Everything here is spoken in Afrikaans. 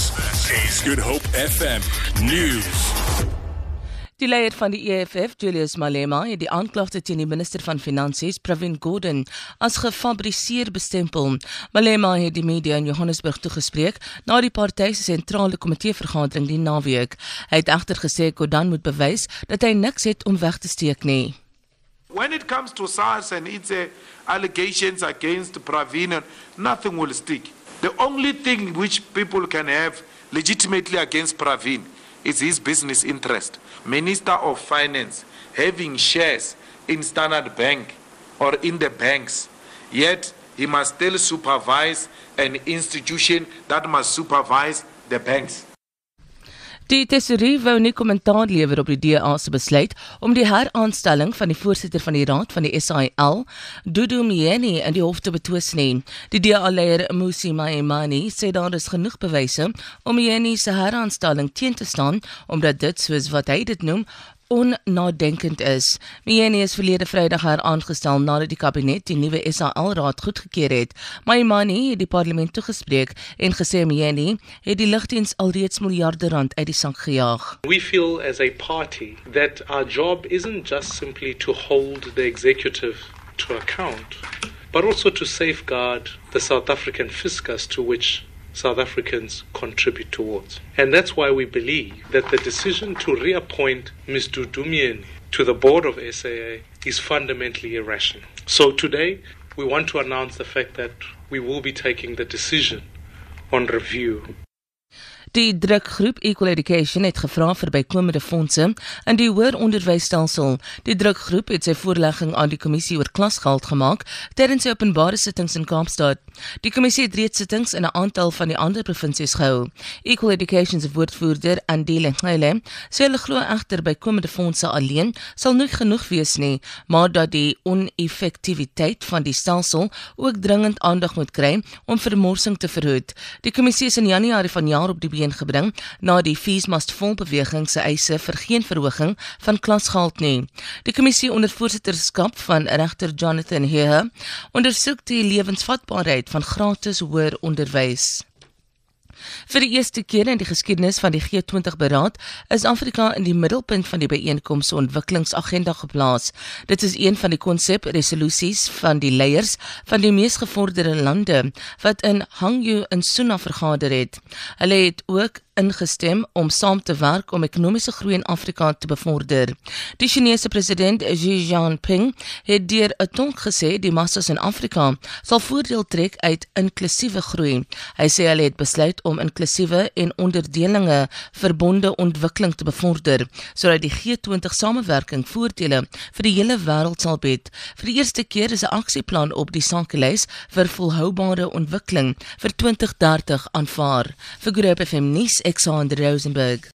This is Good Hope FM News. Die leier van die EFF, Julius Malema, het die aanklagte teen die minister van Finansies, Pravin Gordhan, as gefabriseer bestempel. Malema het die media in Johannesburg toegespreek na die party se sentrale komitee vergadering die naweek. Hy het egter gesê Gordhan moet bewys dat hy niks het om weg te steek nie. When it comes to SARS and its uh, allegations against Pravin, nothing will stick. The only thing which people can have legitimately against Pravin is his business interest. Minister of Finance having shares in Standard Bank or in the banks, yet he must still supervise an institution that must supervise the banks. Die tesourier wou nie kommentaar lewer op die DA se besluit om die heraanstelling van die voorsitter van die raad van die SAIL, Dudu Mjeni, in die hof te betwis nie. Die DA-leier Musi Maimani sê daar is genoeg bewyse om Mjeni se heraanstelling teen te staan omdat dit soos wat hy dit noem onnadenkend is. Mieni is verlede Vrydag heraangestel nadat die kabinet die nuwe SAL-raad goedgekeur het. Maimani het die parlement toegespreek en gesê Mieni het die lugdiens alreeds miljarde rand uit die sak gejaag. We feel as a party that our job isn't just simply to hold the executive to account, but also to safeguard the South African fiscus to which South Africans contribute towards. And that's why we believe that the decision to reappoint Ms. Dudumian to the board of SAA is fundamentally irrational. So today, we want to announce the fact that we will be taking the decision on review Die drukgroep Equal Education het gevra vir bykomende fondse in die hoër onderwysstelsel. Die drukgroep het sy voorlegging aan die kommissie oor klasgeld gemaak tydens sy openbare sittings in Kaapstad. Die kommissie het reeds sittings in 'n aantal van die ander provinsies gehou. Equal Education se woordvoerder, Andile Ngile, sê hulle glo egter bykomende fondse alleen sal nie genoeg wees nie, maar dat die oneffektiwiteit van die stelsel ook dringend aandag moet kry om vermorsing te verhoed. Die kommissie is in Januarie vanjaar op die been gebring na die Fees Must Fall beweging se eise vir geen verhoging van klasgeld nie. Die kommissie onder voorsitterskap van regter Jonathan Heer ondersoek die lewensvatbaarheid van gratis hoër onderwys. Vir die eerste keer in die geskiedenis van die G20 beraad is Afrika in die middelpunt van die byeenkoms se ontwikkelingsagenda geplaas. Dit is een van die konsep-resolusies van die leiers van die mees gevorderde lande wat in Hangzhou in China vergader het. Hulle het ook ingestem om saam te werk om ekonomiese groei in Afrika te bevorder. Die Chinese president Xi Jinping het deur 'n tonk gesê die massas in Afrika sal voordeel trek uit inklusiewe groei. Hy sê hulle het besluit om inklusiewe en onderdelinge verbonde ontwikkeling te bevorder sodat die G20 samewerking voordele vir die hele wêreld sal bied. Vir die eerste keer is 'n aksieplan op die sakelys vir volhoubare ontwikkeling vir 2030 aanvaar. Vir Groep FM nuus Exxon Rosenberg.